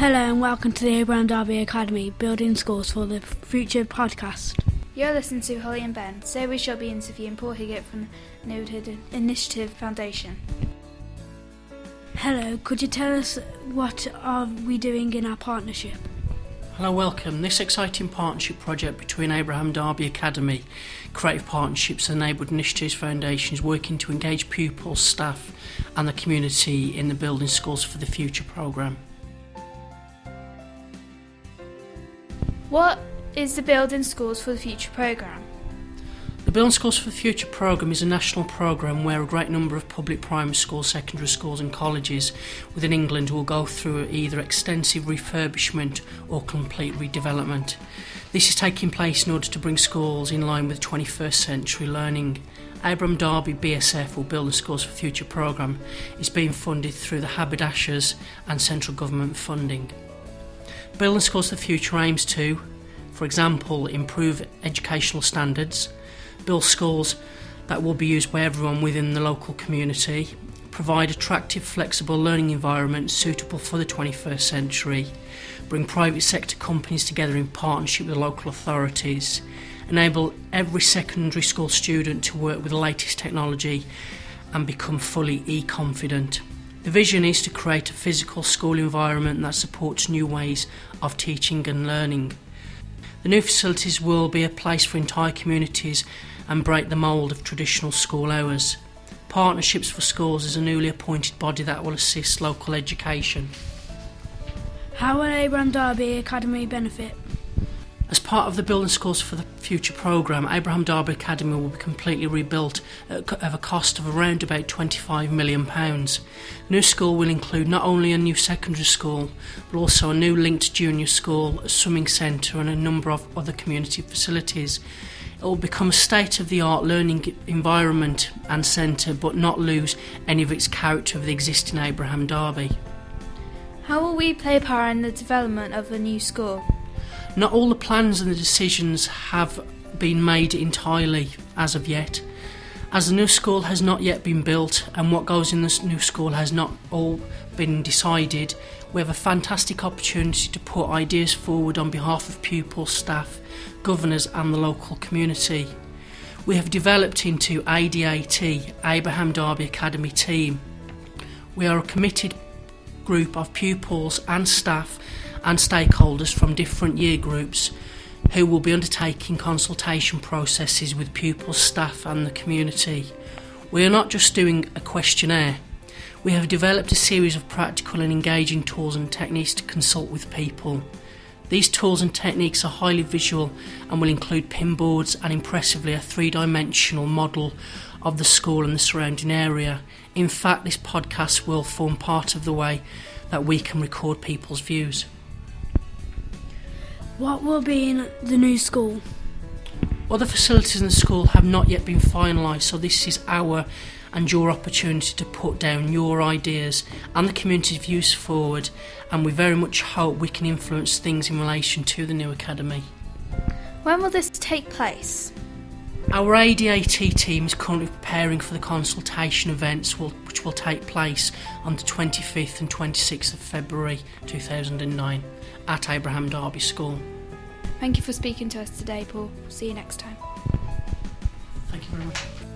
Hello and welcome to the Abraham Darby Academy Building Schools for the Future podcast. You're listening to Holly and Ben. Today we shall be interviewing Paul Higgett from the Neighbourhood Initiative Foundation. Hello, could you tell us what are we doing in our partnership? Hello, welcome. This exciting partnership project between Abraham Darby Academy, Creative Partnerships and Neighbourhood Initiatives Foundation is working to engage pupils, staff and the community in the Building Schools for the Future programme. What is the Building Schools for the Future programme? The Building Schools for the Future programme is a national programme where a great number of public primary schools, secondary schools and colleges within England will go through either extensive refurbishment or complete redevelopment. This is taking place in order to bring schools in line with 21st century learning. Abram Darby BSF or Building Schools for Future programme is being funded through the haberdashers and central government funding. Building Schools for the Future aims to, for example, improve educational standards, build schools that will be used by everyone within the local community, provide attractive, flexible learning environments suitable for the 21st century, bring private sector companies together in partnership with local authorities, enable every secondary school student to work with the latest technology and become fully e-confident. The vision is to create a physical school environment that supports new ways of teaching and learning. The new facilities will be a place for entire communities and break the mould of traditional school hours. Partnerships for Schools is a newly appointed body that will assist local education. How will Abraham Darby Academy benefit? As part of the Building Schools for the Future programme, Abraham Darby Academy will be completely rebuilt at a cost of around about £25 million. The new school will include not only a new secondary school, but also a new linked junior school, a swimming centre and a number of other community facilities. It will become a state-of-the-art learning environment and centre, but not lose any of its character of the existing Abraham Darby. How will we play a part in the development of the new school? Not all the plans and the decisions have been made entirely as of yet. As the new school has not yet been built and what goes in the new school has not all been decided, we have a fantastic opportunity to put ideas forward on behalf of pupils, staff, governors and the local community. We have developed into ADAT, Abraham Darby Academy team. We are a committed group of pupils and staff and stakeholders from different year groups who will be undertaking consultation processes with pupils, staff and the community. We are not just doing a questionnaire. We have developed a series of practical and engaging tools and techniques to consult with people. These tools and techniques are highly visual and will include pin boards and impressively a three-dimensional model of the school and the surrounding area. In fact, this podcast will form part of the way that we can record people's views. What will be in the new school? Other facilities in the school have not yet been finalised, so this is our and your opportunity to put down your ideas and the community's views forward, and we very much hope we can influence things in relation to the new academy. When will this take place? Our ADAT team is currently preparing for the consultation events which will take place on the 25th and 26th of February 2009 at Abraham Darby School. Thank you for speaking to us today, Paul. See you next time. Thank you very much.